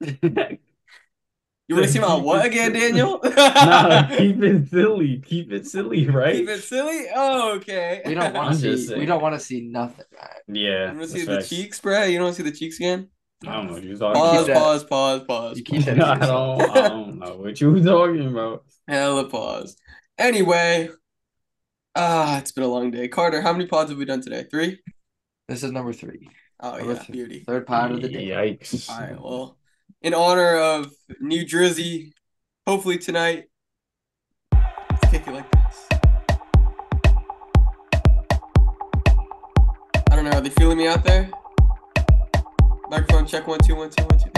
You want to see my what again, Daniel? nah, keep it silly. Keep it silly, right? Keep it silly. Oh, okay. We don't want to just see. We don't want to see nothing. man. Yeah. You want to see that's the facts. cheeks, bro? You don't want to see the cheeks again? I don't know what you're talking about. Pause, that- pause, pause, pause. You keep that. about. to I don't, I don't know what you talking about. Hella pause. Anyway, ah, it's been a long day. Carter, how many pods have we done today? Three? This is number three. Oh Number yeah, three. beauty. Third pod of the day. Yikes. All right, well, in honor of New Jersey, hopefully tonight, let's kick it like this. I don't know. Are they feeling me out there? Microphone check one two one two one two.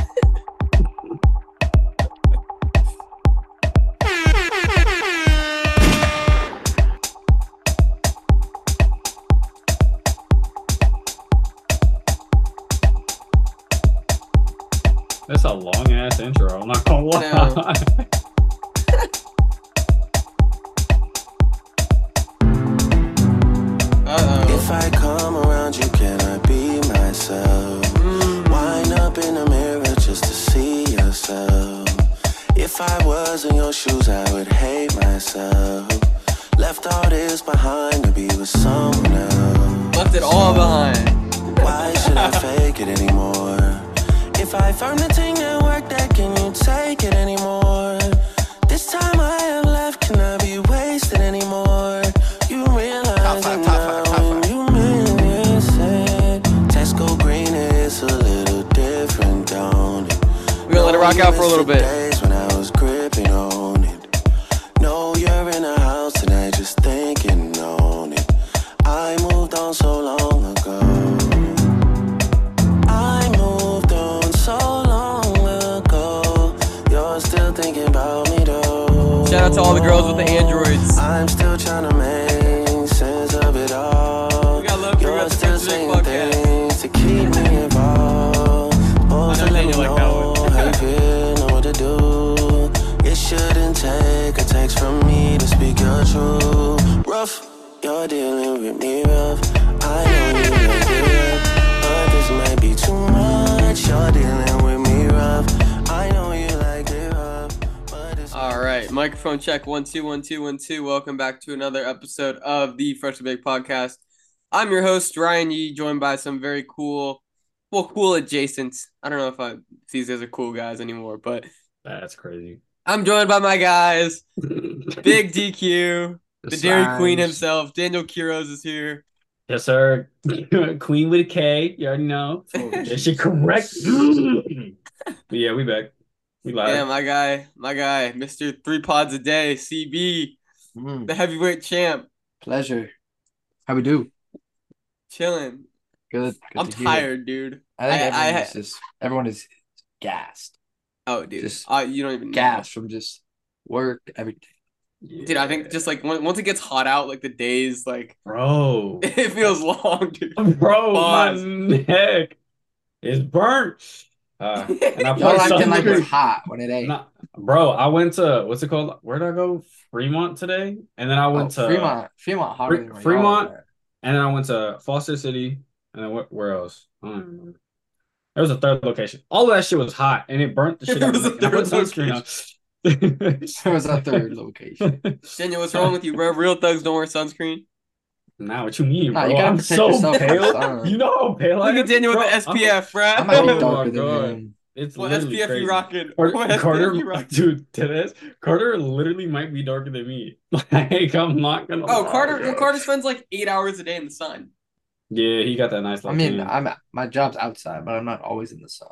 That's a long ass intro. I'm not gonna lie. No. If I come around you, can I be myself? oh. Wind up in the mirror just to see yourself. If I was in your shoes, I would hate myself. Left all this behind to be with someone else. Left it all behind. Why should I fake it anymore? If I found the thing that worked, that can you take it anymore? This time I have left, cannot be wasted anymore. You realize it now when you miss it. Tesco green is a little different, don't it? We're gonna let it rock out for a little bit. One two one two one two. Welcome back to another episode of the Freshly Baked podcast. I'm your host Ryan Yee, joined by some very cool, well, cool adjacent. I don't know if I if these guys are cool guys anymore, but That's crazy. I'm joined by my guys, Big DQ, the Dairy Queen himself, Daniel Quiroz is here. yes, sir. Queen with a K. You already know. Is she correct? but yeah, we back. We live. Yeah, my guy, my guy, Mister Three Pods a Day, CB, Mm, the heavyweight champ, pleasure. How we do? chilling. Good. good I'm to hear. tired, dude. I think I- I- everyone is just everyone is gassed. Oh, dude, Just uh, you don't even know. Gassed from just work, everything. Dude, I think just like when, once it gets hot out, like the days, like bro. it feels long, dude. Bro, Pause. my neck is burnt. Uh, and I Y'all put acting like it's sunscreen. hot when it ain't. Nah, bro, I went to what's it called? Where did I go? Fremont today, and then I Oh, went to Fremont. Fremont hotter Fre- than Fremont? and then I went to Foster City, and then wh- where else? I don't even. There was a third location. All of that shit was hot, and it burnt the shit There out. was of a me. Third sunscreen on. There was a third location. Daniel, what's wrong with you, bro? Real thugs don't wear sunscreen. Now what you mean, Nah, bro? you I'm so yourself from the pale. You know how pale I Look at Daniel with the SPF, bro. I might be Oh my darker than God. him. It's What SPF crazy. you rocking? Carter, What Carter you rocking? dude, to this, Carter literally might be darker than me. Like, I'm not gonna. Oh, lie, Carter. bro. Well, Carter spends like eight hours a day in the sun. Yeah, he got that nice. I mean, tan. I'm my job's outside, but I'm not always in the sun.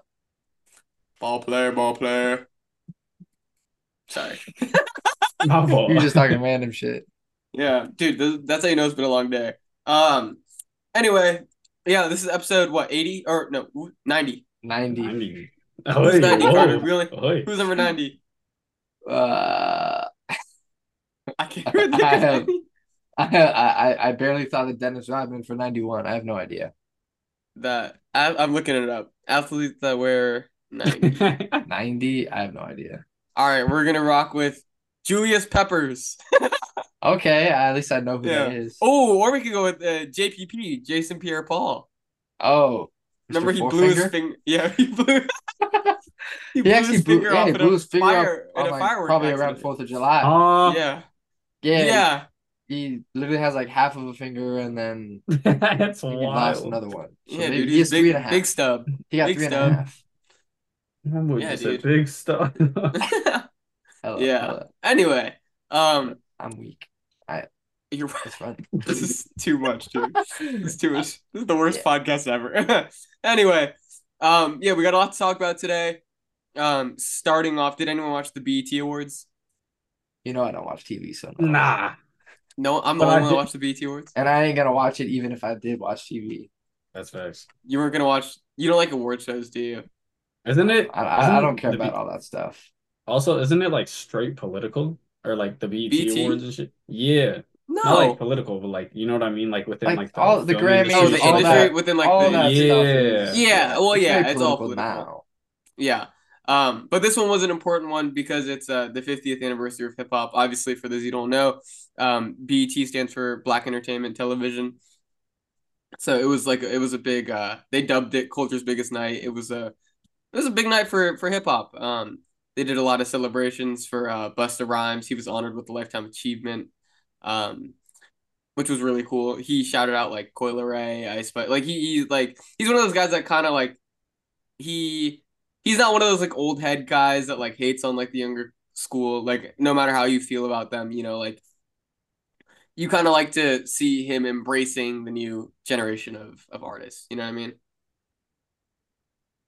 Ball player, ball player. Sorry. my fault. You're just talking random shit. Yeah, dude, th- that's how you know it's been a long day. Um. Anyway, yeah, this is episode what eighty or no ninety. 90. 90. Who's Oi, 90, whoa. Carter? Really? Oi. Who's number ninety? Uh, I can't even think I have- any. I, I I barely thought of Dennis Rodman for 91. I have no idea. that. I, I'm looking it up. Athletes that wear ninety. 90? I have no idea. All right, we're gonna rock with Julius Peppers. Okay, at least I know who that Yeah. is. Oh, or we could go with uh, JPP, Jason Pierre-Paul. Oh, Remember Mr. he blew his finger. Yeah, he blew. he, He actually his blew, finger yeah, off he blew his finger fire off in a like, firework probably around. Fourth of July. Oh, Yeah, yeah, yeah. He literally has like half of a finger, and then that's he lost another one. So Yeah, maybe dude, he he's has big, and a half. big stub. he got big three and a stub. half. Yeah, just said dude. big stuff. Hella, Yeah. hella. anyway, um, I'm weak. I. You're right. It's. This is too much, dude. This is too much. This is the worst Yeah. podcast ever. anyway, um, yeah, we got a lot to talk about today. Um, starting off, did anyone watch the BET Awards? You know I don't watch TV, so no. nah, No, I'm the But only one that did- watched the BET Awards. And I ain't gonna watch it even if I did watch TV. that's facts. You weren't gonna watch. You don't like award shows, do you? Isn't it? I, I, I isn't don't care about B- all that stuff. Also, isn't it like straight political or like the BET BET? awards and shit? Yeah, No. not like political, but like you know what I mean, like within Like, like, the all the Grammys, industry oh, the shit all industry that- within like all the that Yeah. stuff Yeah, well, yeah, very it's all political political. now. Yeah. Um, but this one was an important one because it's uh, the 50th anniversary of hip hop. Obviously, for those you don't know, um, BET stands for Black Entertainment Television. So it was like it was a big. Uh, they dubbed it culture's biggest night. It was a it was a big night for for hip hop. Um, they did a lot of celebrations for uh, Busta Rhymes. He was honored with the lifetime achievement, um, which was really cool. He shouted out like Coi Leray, Ice Spice. Like he, he like he's one of those guys that kind of like he he's not one of those like old head guys that like hates on like the younger school. Like no matter how you feel about them, you know, like you kind of like to see him embracing the new generation of of artists. You know what I mean?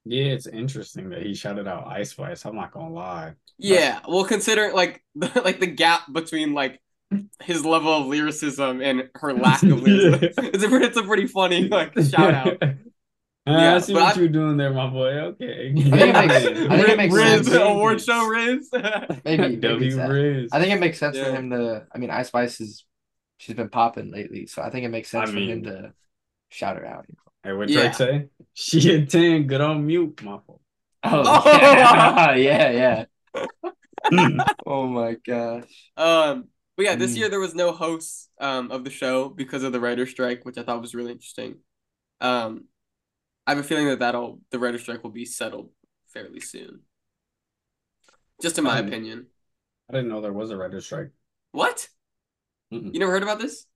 Yeah, it's interesting that he shouted out Ice Spice. I'm not gonna lie. Yeah. Well, considering like the, like the gap between like his level of lyricism and her lack of lyricism, it's a it's a pretty funny like shout out. Uh, Yeah, I see what I- you're doing there, my boy. Okay. I think it makes- I think it makes Riz, sense. award show Riz. Maybe, maybe W. Riz. I think it makes sense Yeah. for him to. I mean, Ice Spice is she's been popping lately, so I think it makes sense I for him to shout her out. Hey, what Yeah. Drake say? She a 10, good on mute, my fault. Oh, Oh! yeah, yeah, yeah. Oh my gosh. Um, but yeah, this Mm. year there was no hosts um of the show because of the writer strike, which I thought was really interesting. Um, I have a feeling that that'll the writer strike will be settled fairly soon. Just in my Um, opinion. I didn't know there was a writer's strike. What? Mm-mm. You never heard about this?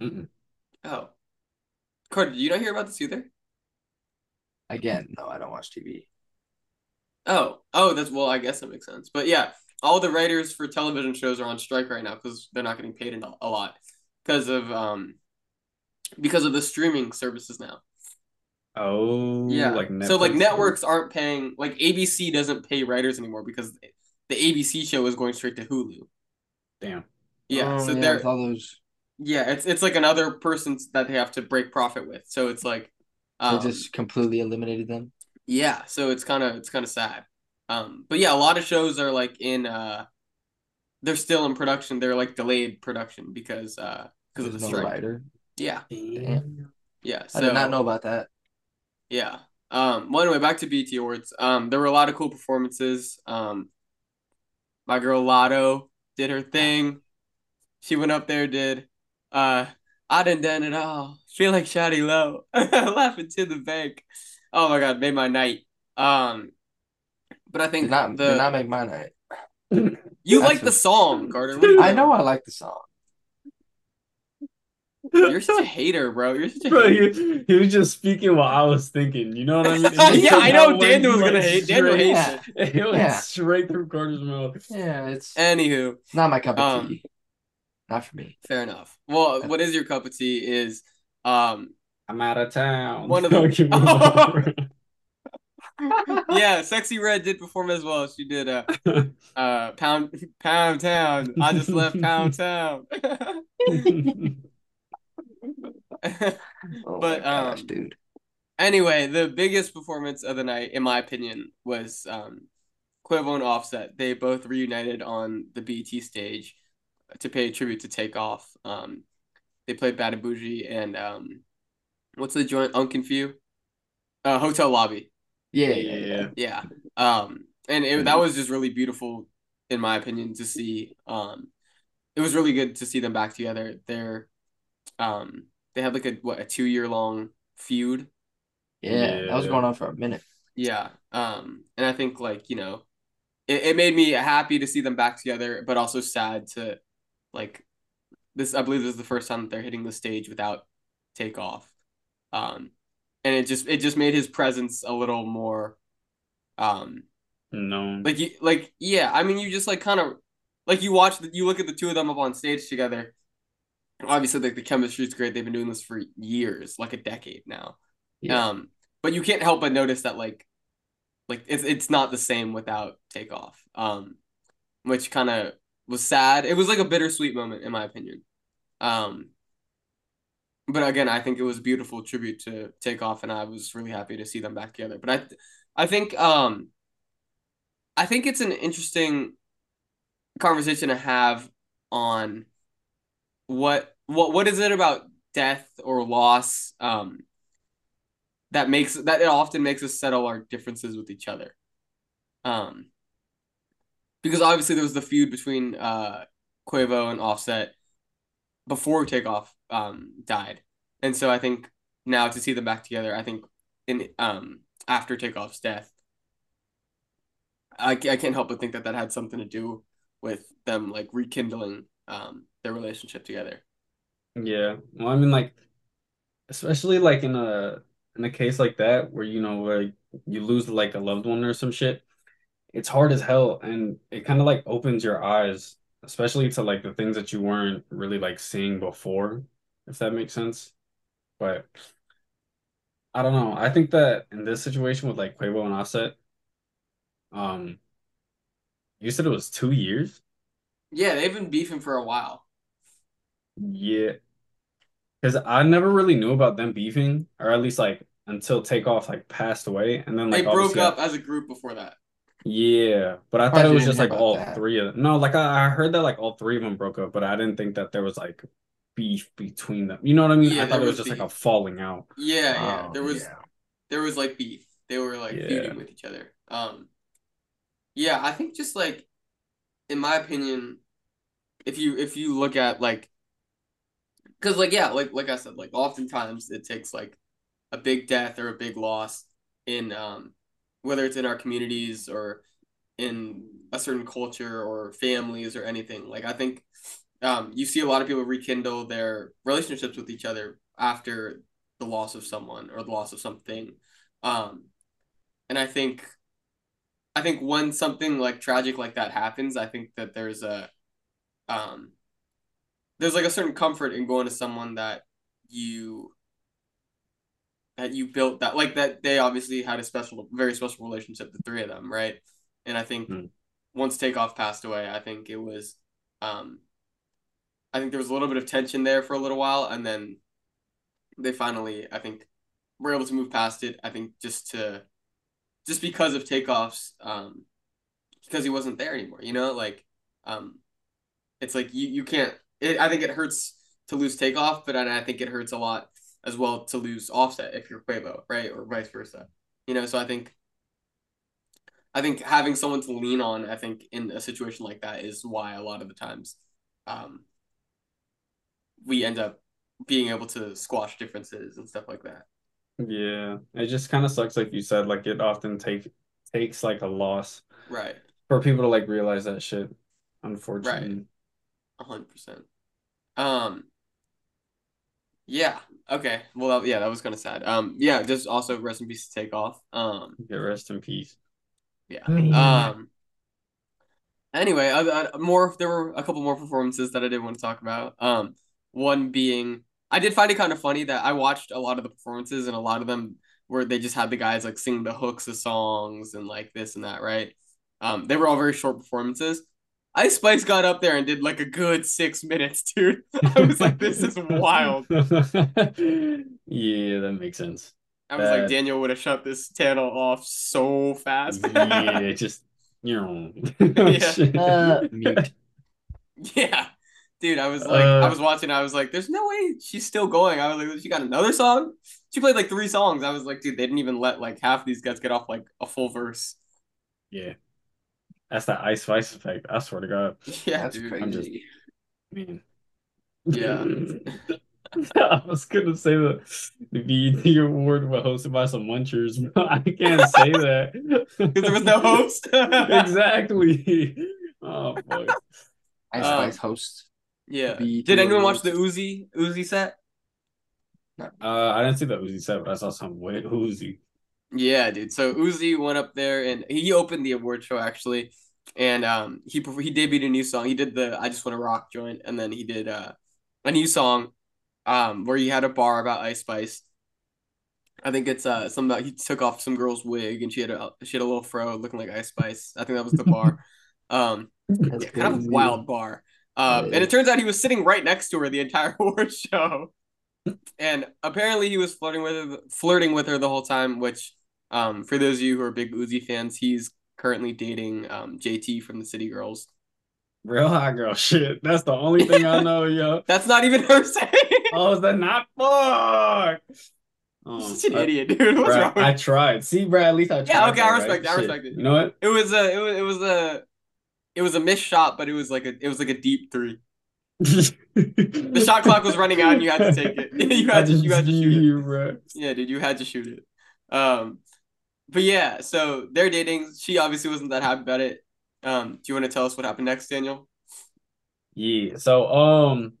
Mm-mm. Oh, Carter, did you not hear about this either? Again, no, I don't watch TV. Oh, oh, that's well, I guess that makes sense. But yeah, all the writers for television shows are on strike right now because they're not getting paid a a lot because of um because of the streaming services now. Oh, Yeah. like so like Netflix. networks aren't paying like ABC doesn't pay writers anymore because the ABC show is going straight to Hulu. Damn. Yeah, Oh, so yeah, they're with all those yeah, it's it's like another person's that they have to break profit with. So it's like they um, just completely eliminated them. yeah, so it's kind of it's kind of sad. Um but yeah, a lot of shows are like in uh they're still in production. They're like delayed production because uh because of the no strike. writer. Yeah. Damn. Yeah. I did not know about that. Yeah. Um, well, anyway, back to BT Awards. Um, there were a lot of cool performances. Um, my girl Latto did her thing. She went up there, did uh I done done it at all. Feel like Shawty Lo. Laughing to the bank. Oh my god, made my night. Um but I think Did not the did not make my night. you like the song, Carter. What do you I know I like the song. You're such a hater, bro. You're such a Bro, hater. he, he was just speaking what I was thinking. You know what I mean? Yeah, I know Daniel was gonna hate- Daniel hates Yeah. It went Yeah. straight through Carter's mouth. Yeah, it's Anywho, not my cup of Um, tea. Not for me. fair enough. Well, what is your cup of tea is um I'm out of town. One of the- Okay, move on. yeah, Sexyy Red did perform as well. She did uh uh Pound Pound Town. I just left Pound Town. Oh But, my gosh, um, dude. anyway, the biggest performance of the night, in my opinion, was um Quavo and Offset. They both reunited on the BT stage to pay tribute to Takeoff. Um, they played Bad and Boujee and um, what's the joint? Unc and Phew. Uh, Hotel Lobby. Yeah, yeah, yeah. yeah. Yeah. Um, and it, that was just really beautiful, in my opinion, to see. Um, it was really good to see them back together. They're, um, they had like a what a two year long feud. Yeah, that was going on for a minute. Yeah. Um, and I think like you know, it, it made me happy to see them back together, but also sad to like this. I believe this is the first time that they're hitting the stage without takeoff. Um, and it just it just made his presence a little more um No. like you like yeah i mean you just like kind of like you watch the, you look at the two of them up on stage together obviously like the chemistry is great they've been doing this for years like a decade now Yeah. um but you can't help but notice that like like it's it's not the same without takeoff um which kind of was sad. It was like a bittersweet moment in my opinion. Um but again i think it was a beautiful tribute to takeoff and i was really happy to see them back together. But i i think um I think it's an interesting conversation to have on what what what is it about death or loss um that makes that it often makes us settle our differences with each other. Um because obviously there was the feud between uh Quavo and Offset before Takeoff um died. And so I think now to see them back together, I think in um after Takeoff's death I, I can't help but think that that had something to do with them like rekindling um their relationship together. Yeah. Well, I mean, like, especially like in a in a case like that where you know like you lose like a loved one or some shit, it's hard as hell, and it kind of like opens your eyes, especially to like the things that you weren't really like seeing before, if that makes sense. But I don't know. I think that in this situation with like Quavo and Offset, um, you said it was two years? Yeah, they've been beefing for a while. Yeah. Because I never really knew about them beefing, or at least like until Takeoff like passed away, and then like They broke obviously I- up as a group before that. Yeah, but I thought it was just like all that. three of them. No, like I, I heard that like all three of them broke up, but I didn't think that there was like beef between them. You know what I mean? Yeah, I thought it was was just like a falling out. Yeah, yeah. Oh, There was yeah. there was like beef. They were like Yeah. feuding with each other. Um yeah, I think just like in my opinion, if you if you look at like because like yeah, like like I said, like oftentimes it takes like a big death or a big loss in um whether it's in our communities or in a certain culture or families or anything. Like I think um you see a lot of people rekindle their relationships with each other after the loss of someone or the loss of something. Um and I think I think when something like tragic like that happens, I think that there's a um there's like a certain comfort in going to someone that you that you built that like that they obviously had a special very special relationship the three of them right? And i think Mm. once takeoff passed away i think it was um i think there was a little bit of tension there for a little while and then they finally i think were able to move past it. I think just to just because of takeoff's um because he wasn't there anymore you know? Like um it's like you you can't it, i think it hurts to lose takeoff but I, I think it hurts a lot as well to lose offset if you're Quavo, right? Or vice versa. You know, so I think I think having someone to lean on, I think in a situation like that is why a lot of the times um we end up being able to squash differences and stuff like that. Yeah, it just kind of sucks, like you said, like it often take takes like a loss Right. for people to like realize that shit, unfortunately. A hundred percent. Um yeah. Okay. Well, that, yeah, that was kind of sad. Um, yeah, just also rest in peace to Takeoff. Um, Yeah, rest in peace. yeah. Um. Anyway, I, I, more there were a couple more performances that I did want to talk about. Um, one being I did find it kind of funny that I watched a lot of the performances and a lot of them where they just had the guys like sing the hooks of songs and like this and that, right? Um, they were all very short performances. Ice Spice got up there and did like a good six minutes, dude. I was like, this is wild. Yeah, that makes sense. I was like, Daniel would have shut this channel off so fast. Yeah, just you know. Yeah. Uh. Yeah. Dude, I was like, I Uh. was watching, I was like, there's no way she's still going. I was like, she got another song? She played like three songs. I was like, dude, they didn't even let like half these guys get off like a full verse. Yeah. That's that ice spice effect. I swear to God. Yeah, That's dude. crazy. I'm just- I mean, Yeah. I was gonna say the the BET award was hosted by some munchers, but I can't say that Because there was no host. exactly. Oh fuck. Ice Um, Spice host. Yeah. BET Did anyone watch Uh, the Uzi Uzi set? Uh, I didn't see the Uzi set, but I saw some with Uzi. Yeah, dude. So Uzi went up there and he opened the award show actually, and um he he debuted a new song. He did the I Just Want to Rock joint, and then he did uh a new song, um where he had a bar about Ice Spice. I think it's uh something about he took off some girl's wig and she had a she had a little fro looking like Ice Spice. I think that was the bar. um, yeah, kind of a wild bar. Um, and it turns out he was sitting right next to her the entire award show, and apparently he was flirting with her, flirting with her the whole time. Which, um, for those of you who are big Uzi fans, he's currently dating um JT from the City Girls. Real hot girl shit. That's the only thing I know, yo. That's not even her saying. Oh, is that not fuck? Um, Such an I- idiot, dude. What's bruh, wrong? With I tried. See, Brad, at least I tried. Yeah, okay, I respect it, I Shit. respect it. You know what? It was a it was it was a it was a missed shot, but it was like a it was like a deep three. The shot clock was running out, and you had to take it. you had to you had to shoot it. Yeah, dude, you had to shoot it. Um, but yeah, so they're dating. She obviously wasn't that happy about it. Um, do you want to tell us what happened next, Daniel? Yeah. So, um,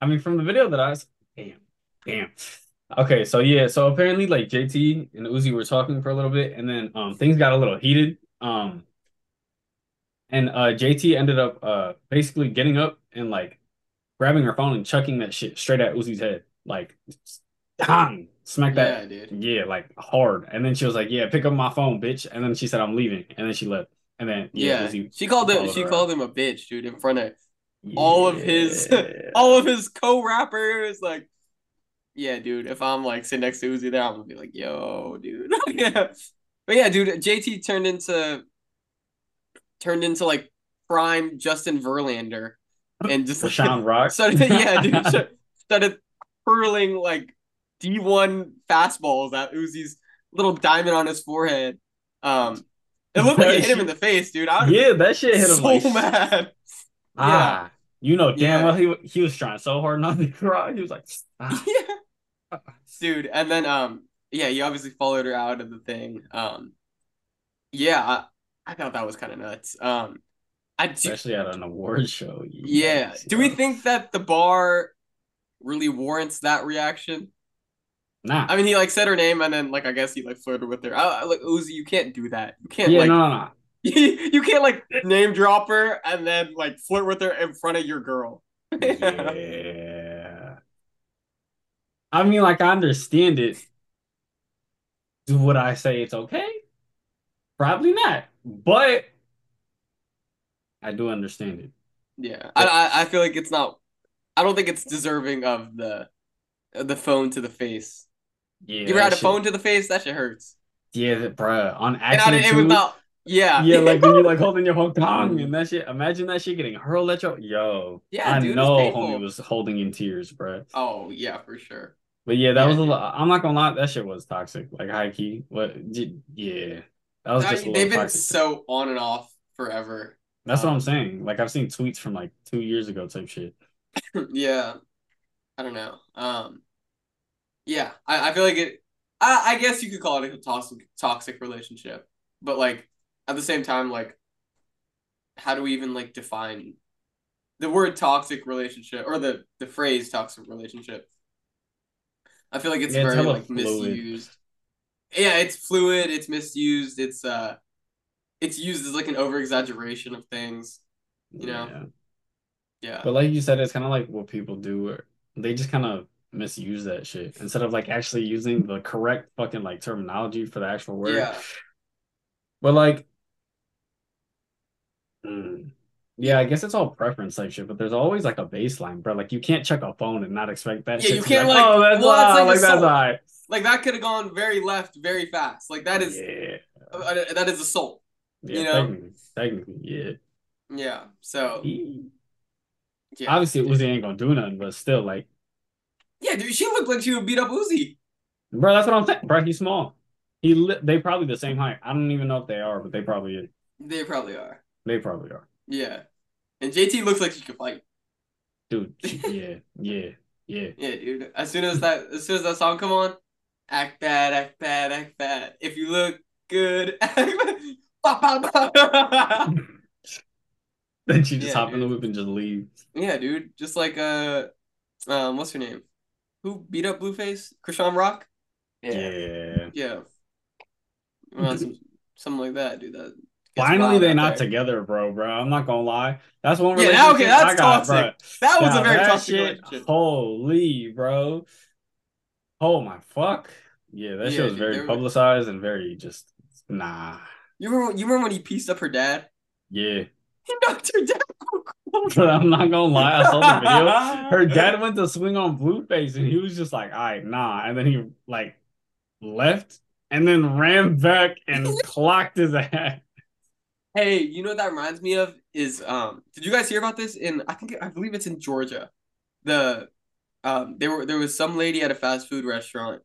I mean, from the video that I damn, damn. Okay, so yeah, so apparently, like JT and Uzi were talking for a little bit, and then um things got a little heated. Um, and uh JT ended up uh basically getting up and like grabbing her phone and chucking that shit straight at Uzi's head, like, bang, smack that. Yeah, dude. Yeah, like hard. And then she was like, "Yeah, pick up my phone, bitch." And then she said, "I'm leaving." And then she left. And then yeah, Yeah, she called him. She called him a bitch, dude, in front of all of his all of his co-rappers. Like, yeah, dude. If I'm like sitting next to Uzi there, I'm gonna be like, yo, dude. yeah, but yeah, dude. JT turned into turned into like prime Justin Verlander, and just like, Chrisean Rock. started yeah, dude. Started hurling like D1 fastballs at Uzi's little diamond on his forehead. Um, it looked like it hit him in the face, dude. I yeah, that shit hit him so like mad. ah. You know damn Yeah. well he he was trying so hard not to cry. He was like, ah. yeah. Dude, and then um yeah, he obviously followed her out of the thing. Um yeah, I, I thought that was kind of nuts. Um I do, especially at an award show. yeah. Do we think that the bar really warrants that reaction? Nah. I mean, he like said her name and then like I guess he like flirted with her. I, I like Uzi, you can't do that. You can't yeah, like no, no, no. you can't like name drop her and then like flirt with her in front of your girl. Yeah. I mean, like I understand it. Do would I say it's okay? Probably not. But I do understand it. Yeah, I, I I feel like it's not. I don't think it's deserving of the the phone to the face. Yeah. you ever had a phone to the face? That shit hurts. Yeah, that- bruh. On And I accident it was too. not. Yeah, Yeah, like when you're like holding your whole tongue and that shit. Imagine that shit getting hurled at your yo. Yeah, I dude, know homie was holding in tears, bruh. oh yeah, for sure. But yeah, that Yeah, was a lot. I'm not gonna lie, that shit was toxic. Like high key. What? Yeah, that was I just they've been so on and off forever. That's what um, I'm saying. Like I've seen tweets from like two years ago type shit. yeah, I don't know. Um, yeah, I, I feel like it. I I guess you could call it a toxic toxic relationship, but like at the same time, like how do we even like define the word toxic relationship or the the phrase toxic relationship? I feel like it's Yeah, very hella like fluid. misused. Yeah, it's fluid. It's misused. It's uh, it's used as like an over exaggeration of things. You know? Yeah. Yeah. But like you said, it's kind of like what people do. Where they just kind of misuse that shit instead of like actually using the correct fucking like terminology for the actual word. Yeah. But like, mm, yeah, I guess it's all preference type shit. But there's always like a baseline, bro. Like you can't check a phone and not expect that Yeah, shit you can't, like, like- oh, that's well, all, like like, that's assault. all right. Like that could have gone very left very fast. Like that is Yeah, uh, that is assault. yeah, you know? technically, technically, yeah. Yeah. So yeah. Obviously, Uzi ain't gonna do nothing, but still, like, Yeah, dude, she looked like she would beat up Uzi. bro, that's what I'm saying. Bro, he's small. He li- they probably the same height. I don't even know if they are, but they probably are. They probably are. they probably are. Yeah. And JT looks like she could fight. Dude, yeah, yeah. Yeah. Yeah, dude. As soon as that as soon as that song come on, act bad, act bad, act bad. If you look good. Then she just Yeah, hop in the dude. whip and just leave. yeah, dude. Just like uh um what's her name? Who beat up Blueface? Chrisean Rock? Yeah. Yeah. Well, some, something like that, dude. That Finally, they out not there. together, bro, bro. I'm not gonna lie. That's one Yeah, relationship okay, that's I got, toxic. bro. That was Yeah, a very toxic shit, relationship. Holy, bro. Oh my fuck. Yeah, that Yeah, shit was dude, very were- publicized and very just nah. You remember? You remember when he pieced up her dad? Yeah. He knocked her down. But I'm not gonna lie, I saw the video. Her dad went to swing on Blueface and he was just like, all right, nah. And then he like left and then ran back and clocked his ass. Hey, you know what that reminds me of is um did you guys hear about this in I think I believe it's in Georgia. The um there were there was some lady at a fast food restaurant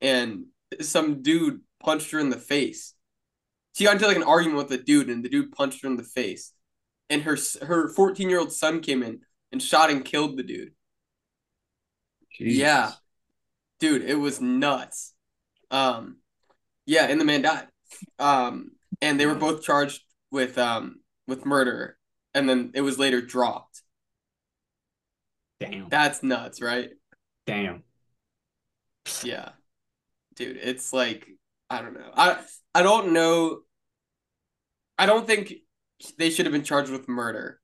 and some dude punched her in the face. She got into like an argument with the dude and the dude punched her in the face. And her her 14-year-old son came in and shot and killed the dude. Jesus. Yeah. Dude, it was nuts. Um yeah, and the man died. Um and they were both charged with um with murder and then it was later dropped. Damn. That's nuts, right? Damn. Yeah. Dude, it's like I don't know. I I don't know I don't think they should have been charged with murder.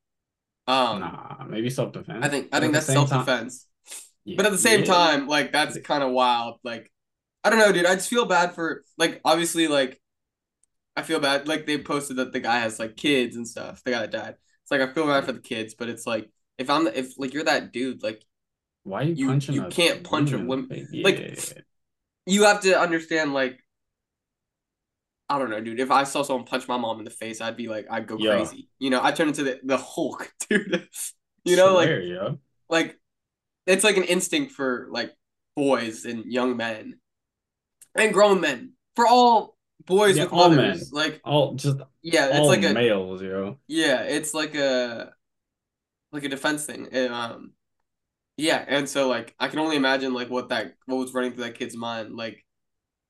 Um Nah, maybe self defense. I think I think that's self-defense. But at the same time, like that's kind of wild. Like, I don't know, dude. I just feel bad for like obviously like I feel bad. Like they posted that the guy has like kids and stuff. The guy that died. It's like I feel bad for the kids, but it's like if I'm the, if like you're that dude, like why you, you- you can't punch a woman? Yeah. like, you have to understand like I don't know, dude. If I saw someone punch my mom in the face, I'd be like, I'd go Yeah. crazy. You know, I turn into the the Hulk, dude. you know, like Swear, yo. like it's like an instinct for like boys and young men and grown men for all boys Yeah, with all mothers men. like all just yeah it's all like a males, yo. yeah it's like a like a defense thing And, um yeah and so like i can only imagine like what that what was running through that kid's mind like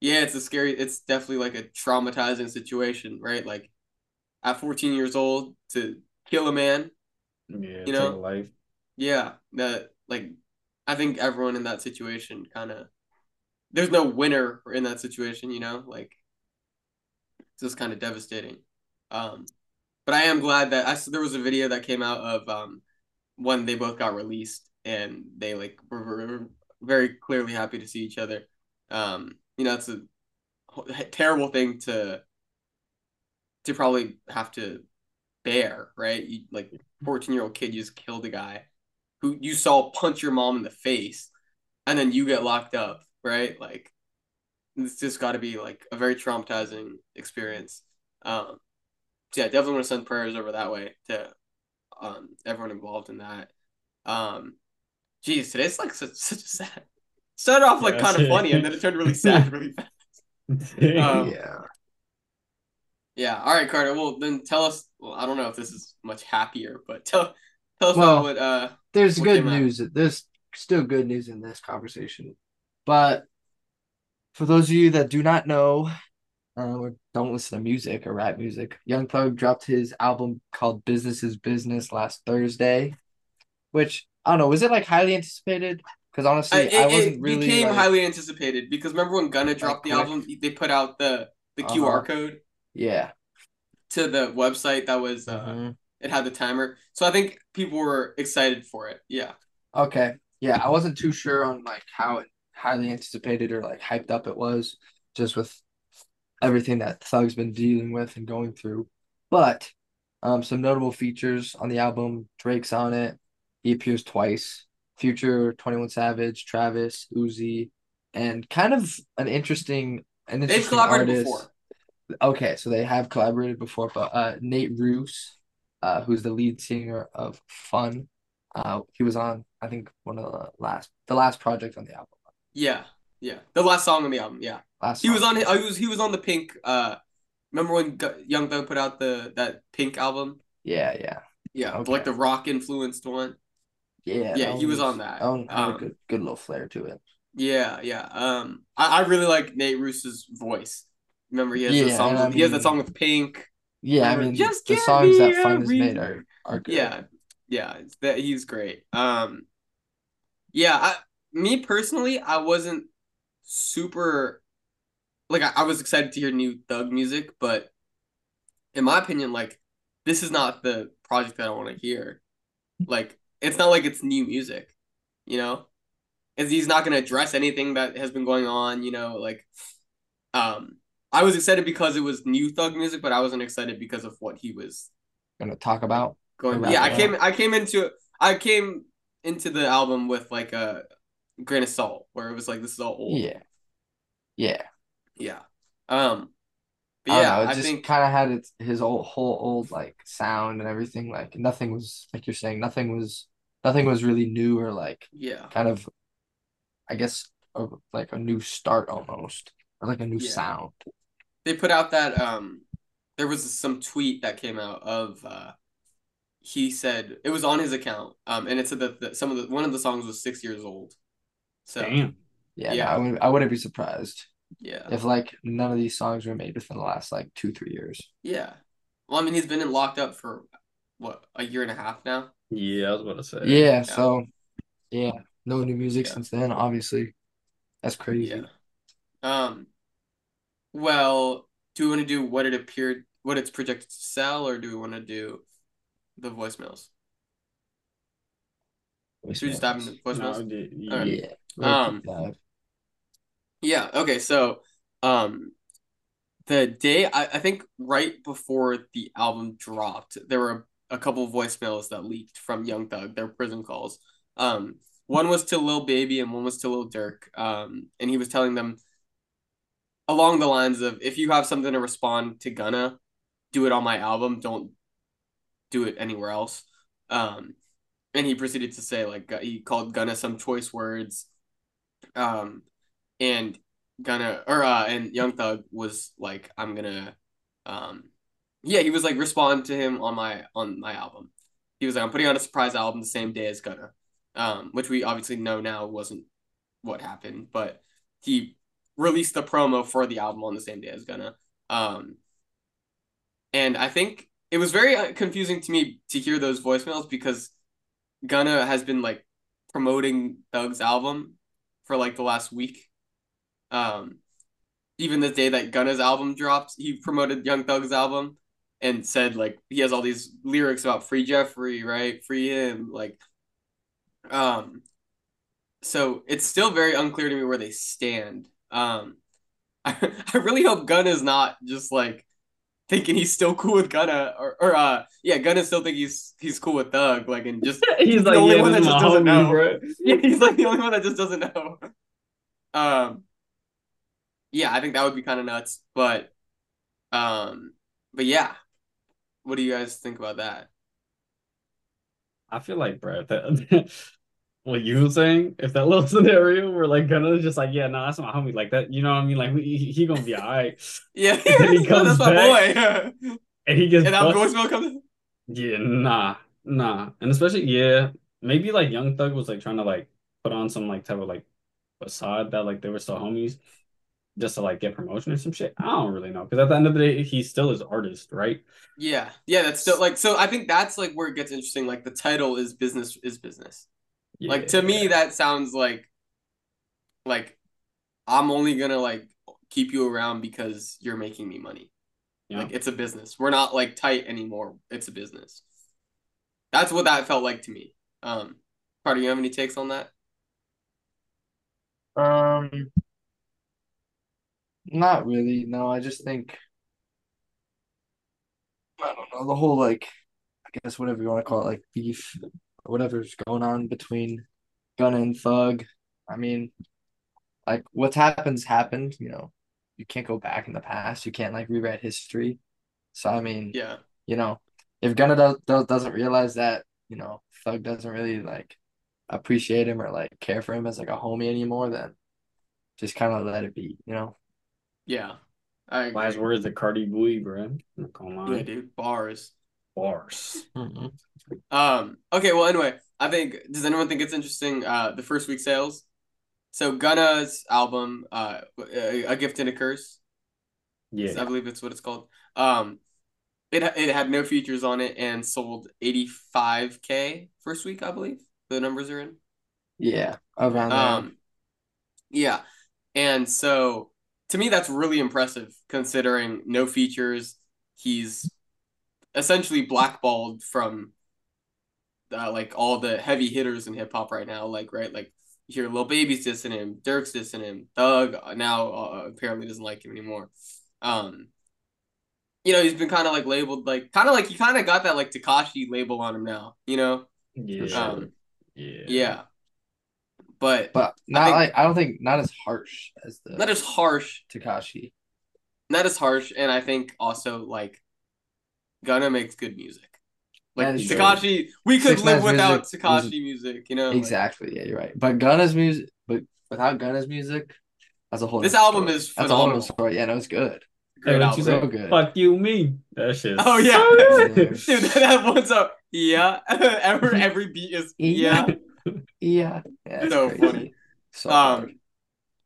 yeah it's a scary it's definitely like a traumatizing situation right like at 14 years old to kill a man Yeah, You know? life. Yeah, that like I think everyone in that situation kind of there's no winner in that situation, you know? Like it's just kind of devastating. Um but I am glad that I there was a video that came out of um when they both got released and they like were, were very clearly happy to see each other. Um you know, it's a terrible thing to to probably have to bear, right? You like 14 year old kid you just killed a guy who you saw punch your mom in the face and then you get locked up, right? Like it's just got to be like a very traumatizing experience. Um, so yeah, definitely want to send prayers over that way to um everyone involved in that. Um, geez, today's like such such a sad. Started off like Yeah, kind of shit. funny and then it turned really sad really fast. Um, yeah. Yeah. All right, Carter. Well, then tell us. Well, I don't know if this is much happier, but tell tell us Well, about what. Uh, There's what good came out? news. There's still good news in this conversation. But for those of you that do not know, uh, or don't listen to music or rap music, Young Thug dropped his album called Business is Business last Thursday, which I don't know, was it like highly anticipated? Because I, honestly, it, I it wasn't really became like, highly anticipated because remember when Gunna dropped the album, they put out the the Uh-huh. QR code yeah. to the website that was uh, Mhm. it had the timer. So I think people were excited for it. Yeah. Okay. Yeah, I wasn't too sure on like how highly anticipated or like hyped up it was, just with everything that Thug's been dealing with and going through. But um, some notable features on the album: Drake's on it. He appears twice. Future, Twenty One Savage, Travis, Uzi, and kind of an interesting, an They've collaborated artist. before. Okay, so they have collaborated before, but uh, Nate Ruess, uh, who's the lead singer of Fun, uh, he was on I think one of the last the last project on the album. Yeah. Yeah. The last song on the album. Yeah. Last He was on. He was he was on the Punk. Uh, remember when Young Thug put out the that Punk album? Yeah, yeah, Yeah, Okay. like the rock influenced one. Yeah, Yeah, he was one on that. Had Um, a good, good little flair to it. Yeah, yeah. Um, I, I really like Nate Ruess's voice. Remember, he has Yeah, song. With, he has that song with Pink. Yeah, I mean, just the songs me that Fun has made are are good. Yeah, yeah. That he's great. Um, yeah. I, me personally, I wasn't super like I, I was excited to hear new Thug music, but in my opinion, like this is not the project that I want to hear. Like it's not like it's new music, you know. Is he's not going to address anything that has been going on, you know, like um I was excited because it was new Thug music, but I wasn't excited because of what he was Gonna talk about. going. Yeah, I yeah. came I came into I came into the album with like a grain of salt, where it was like this is all old. Yeah, yeah. Yeah. Um. But I yeah, know, it I just think kind of had its his old whole old like sound and everything. Like nothing was like you're saying. Nothing was nothing was really new or like yeah, kind of, I guess, a, like a new start almost or like a new Yeah. sound. they put out that um. There was some tweet that came out of uh. He said it was on his account, um, and it said that, that some of the one of the songs was six years old. So Damn. Yeah, Yeah. No, I would I wouldn't be surprised yeah, if like none of these songs were made within the last like two three years. yeah. Well, I mean, he's been in locked up for what a year and a half now. Yeah, I was about to say. Yeah, so yeah, no new music Yeah. since then. Obviously, that's crazy. Yeah. Um. Well, do we want to do what it appeared, what it's projected to sell, or do we want to do the voicemails? Should we just dive into No, voicemails? I did- Yeah. real Um, deep dive. Yeah. Okay. So, um, the day I, I think right before the album dropped, there were a, a couple of voicemails that leaked from Young Thug, their prison calls. Um, one was to Lil Baby and one was to Lil Durk. Um, and he was telling them along the lines of, if you have something to respond to Gunna, do it on my album. Don't do it anywhere else. Um, and he proceeded to say like uh, he called Gunna some choice words. Um, and Gunna or uh and Young Thug was like, I'm gonna um yeah, he was like respond to him on my on my album. He was like, I'm putting out a surprise album the same day as Gunna. Um, which we obviously know now wasn't what happened, but he released the promo for the album on the same day as Gunna. Um and I think it was very uh, confusing to me to hear those voicemails because Gunna has been like promoting Thug's album for like the last week. Um, even the day that Gunna's album dropped, he promoted Young Thug's album and said like he has all these lyrics about free Jeffrey, right? Free him, like um so it's still very unclear to me where they stand. Um I, I really hope Gunna's not just like thinking he's still cool with Gunna or, or uh yeah, Gunna still think he's he's cool with Thug, like and just He's the like, the only yeah, one that just doesn't know. bro. yeah, he's like the only one that just doesn't know. Um, yeah, I think that would be kind of nuts, but, um, but yeah, what do you guys think about that? I feel like, bro, that what you were saying, if that little scenario where like Gunna's just like, yeah, no, that's my homie, like that, you know what I mean? Like he, he gonna be all right, Yeah, then he comes that's my boy. and he gets and that voicemail comes. Yeah, nah, nah, and especially yeah, maybe like Young Thug was like trying to like put on some like type of like facade that like they were still homies, just to like get promotion or some shit. I don't really know because at the end of the day, he still is artist, right? Yeah, yeah, that's still like so. I think that's like where it gets interesting. Like the title is business is business. Like to me, Yeah. that sounds like, like, I'm only gonna like keep you around because you're making me money. Yeah. Like it's a business. We're not like tight anymore. It's a business. That's what that felt like to me. Um, Carter, you have any takes on that? Um, not really. No, I just think I don't know the whole like I guess whatever you want to call it, like beef or whatever's going on between Gunna and Thug. I mean, like what's happened's happened. You know, you can't go back in the past. You can't like rewrite history. So I mean, Yeah, you know, if Gunna does, does doesn't realize that, you know, Thug doesn't really like appreciate him or like care for him as like a homie anymore, then just kind of let it be, you know. Yeah. I Last agree. words of Cardi B, bro. I'm not gonna lie. Yeah, dude. Bars. Bars. Mhm. Um. Okay. Well, anyway, I think. Does anyone think it's interesting? Uh, the first week sales. So Gunna's album, uh, a, a gift and a curse. Yeah. I believe it's what it's called. Um, it it had no features on it and sold 85k first week, I believe. The numbers are in. Yeah, around there. Um, yeah, and so to me, that's really impressive considering no features. He's essentially blackballed from uh, like all the heavy hitters in hip hop right now. Like right, like you hear Lil Baby's dissing him, Durk's dissing him, Thug now uh, apparently doesn't like him anymore. Um, you know, he's been kind of like labeled like kind of like he kind of got that like Tekashi label on him now. You know, Yeah. um, yeah. yeah, but but not think- like I don't think not as harsh as the not as harsh. Tekashi. not as harsh, and I think also like Gunna makes good music. Like That is true. Tekashi, we could 6ix9ine's live without Tekashi music, you know. like- Exactly. Yeah, you're right. But Gunna's music, but without Gunna's music, that's a whole. This album story. is that's a whole story. Yeah, no, it's good. great Hey, what album. you say? Good. Fuck you, me. That shit. Oh yeah, Yeah. dude, that, that one's up. Yeah, every every beat is yeah. Yeah, yeah, So crazy. funny. So. Um,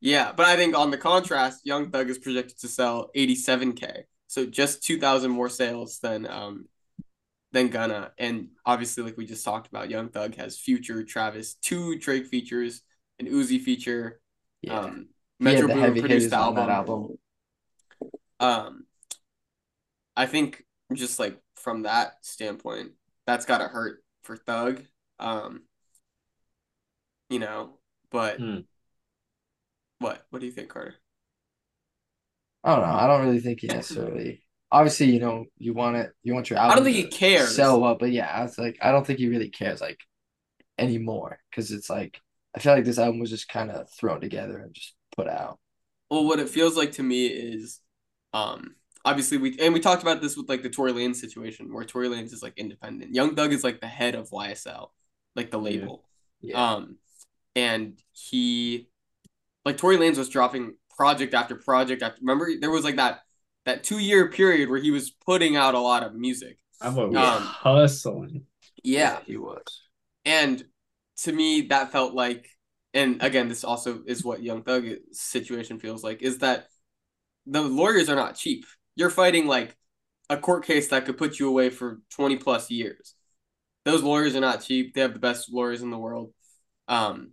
yeah, but I think on the contrast, Young Thug is projected to sell 87k, so just 2,000 more sales than um than Gunna, and obviously, like we just talked about, Young Thug has Future, Travis, two Drake features, an Uzi feature, yeah, um, Metro Boomin produced the album. album. Um, I think just like from that standpoint, that's gotta hurt for Thug. Um, you know, but Hmm. what? What do you think, Carter? I don't know. I don't really think he necessarily. Obviously, you know, you want it. You want your album. I don't think he cares. Sell well, but yeah, I was like, I don't think he really cares like anymore because it's like I feel like this album was just kind of thrown together and just put out. Well, what it feels like to me is, um, obviously we and we talked about this with like the Tory Lanez situation where Tory Lanez is like independent. Young Thug is like the head of YSL, like the Yeah. label. Yeah, Um, and he, like Tory Lanez was dropping project after project after. Remember, there was like that that two year period where he was putting out a lot of music. I was Um, hustling. Yeah, he was. and to me that felt like, and again, this also is what Young Thug situation feels like, is that the lawyers are not cheap. You're fighting like a court case that could put you away for 20 plus years. Those lawyers are not cheap. They have the best lawyers in the world. Um,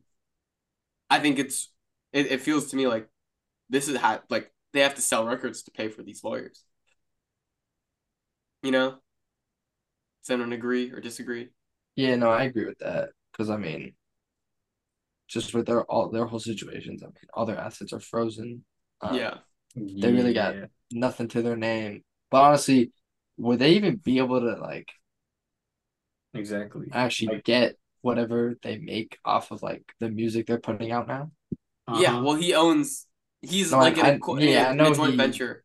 I think it's it, it feels to me like this is how like they have to sell records to pay for these lawyers. You know? Does anyone agree or disagree? Yeah, no, I agree with that because I mean, just with their all their whole situations, I mean, all their assets are frozen. Um, yeah. They really got- Yeah. nothing to their name. But honestly, would they even be able to like Exactly. actually Like- get whatever they make off of like the music they're putting out now? Yeah, Uh-huh. well, he owns. He's No, like in I- a, yeah, in a joint he- venture.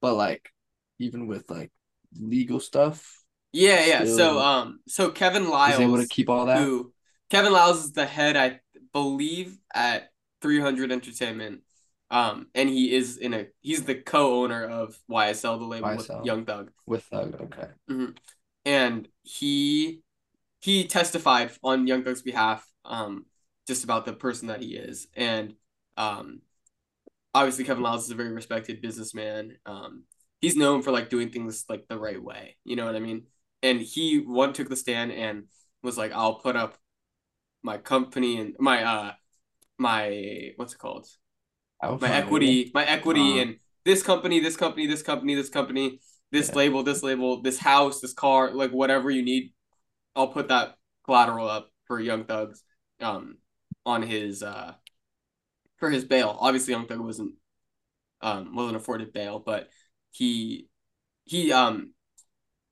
But like, even with like legal stuff, Yeah, yeah. So, um, so Kevin is able to keep all that. who Kevin Liles is the head, I believe, at 300 Entertainment. Um, and he is in a he's the co-owner of YSL, the label with Young Thug. With Thug, okay. and he he testified on Young Thug's behalf, um, just about the person that he is, and um, obviously Kevin Liles is a very respected businessman. Um, he's known for like doing things like the right way, you know what I mean? And he one took the stand and was like, "I'll put up my company and my uh my what's it called? I would my equity, my equity in this company, this company, this company, this company, this Yeah. label, this label, this house, this car, like whatever you need, I'll put that collateral up for Young Thugs, um, on his uh, for his bail. Obviously, Young Thug wasn't um wasn't afforded bail, but he he um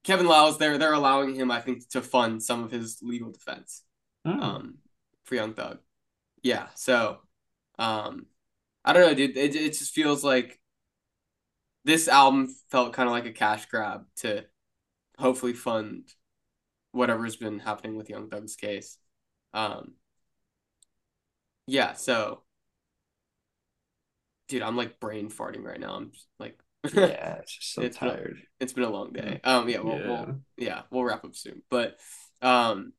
Kevin Liles they're they're allowing him I think to fund some of his legal defense Oh. um for Young Thug. Yeah, so um I don't know, dude. It it just feels like this album felt kind of like a cash grab to hopefully fund whatever's been happening with Young Thug's case. Um yeah, so dude, I'm like brain farting right now. I'm just, like Yeah, it's just so It's not- tired. it's been a long day. Um, yeah, we'll, Yeah. we'll yeah we'll wrap up soon. But um,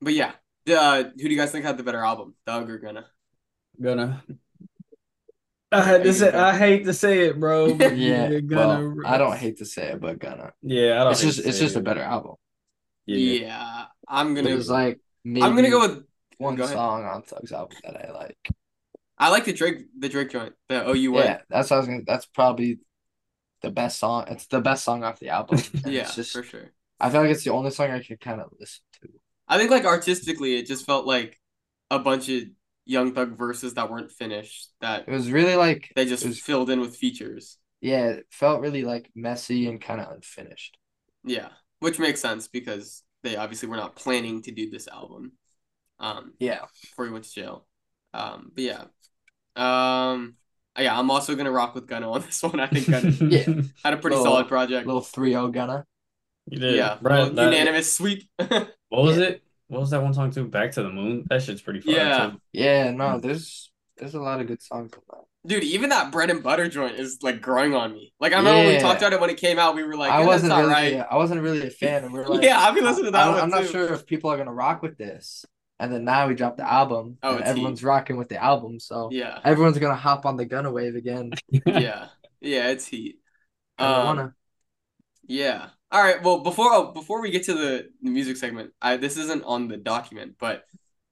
but yeah, uh, who do you guys think had the better album, Doug or Gunna? Gonna. I had to say. I hate to say it, bro. but Yeah, you're well, I don't hate to say it, but Gunna. Yeah, I don't. It's hate just to it's say just a better album. Yeah, Yeah. I'm gonna. There's like maybe I'm gonna go with. one go song on Thug's album that I like. I like the Drake the Drake joint, the oh OU one. Yeah, that's what I was gonna. That's probably the best song. It's the best song off the album. Yeah, it's just. for sure. I feel like it's the only song I could kind of listen to. I think like artistically, it just felt like a bunch of Young Thug verses that weren't finished that It was really like they just was- filled in with features. yeah, it felt really like messy and kind of unfinished. Yeah, which makes sense because they obviously were not planning to do this album. Um, Yeah, before he went to jail. Um, but yeah. Um, yeah, I'm also gonna rock with Gunna on this one. I think Gunna Yeah. had a pretty Little- solid project. little 3-0 Gunna. You did. yeah, Right. that- unanimous sweep. What was Yeah. it? What was that one song too? Back to the Moon. That shit's pretty fun. Yeah. Too. Yeah, no, there's there's a lot of good songs on that. Dude, even that bread and butter joint is like growing on me. Like I remember when we talked about it when it came out, we were like, I wasn't really, alright. I wasn't really a fan, and we were like, yeah, I've been listening to that I, one I'm not sure if people are gonna rock with this. And then now we dropped the album, Oh, everyone's rocking with the album, so Yeah, everyone's gonna hop on the Gunna wave again. yeah, yeah. It's heat. Um, wanna. Yeah. All right. Well, before oh, before we get to the, the music segment, I this isn't on the document, but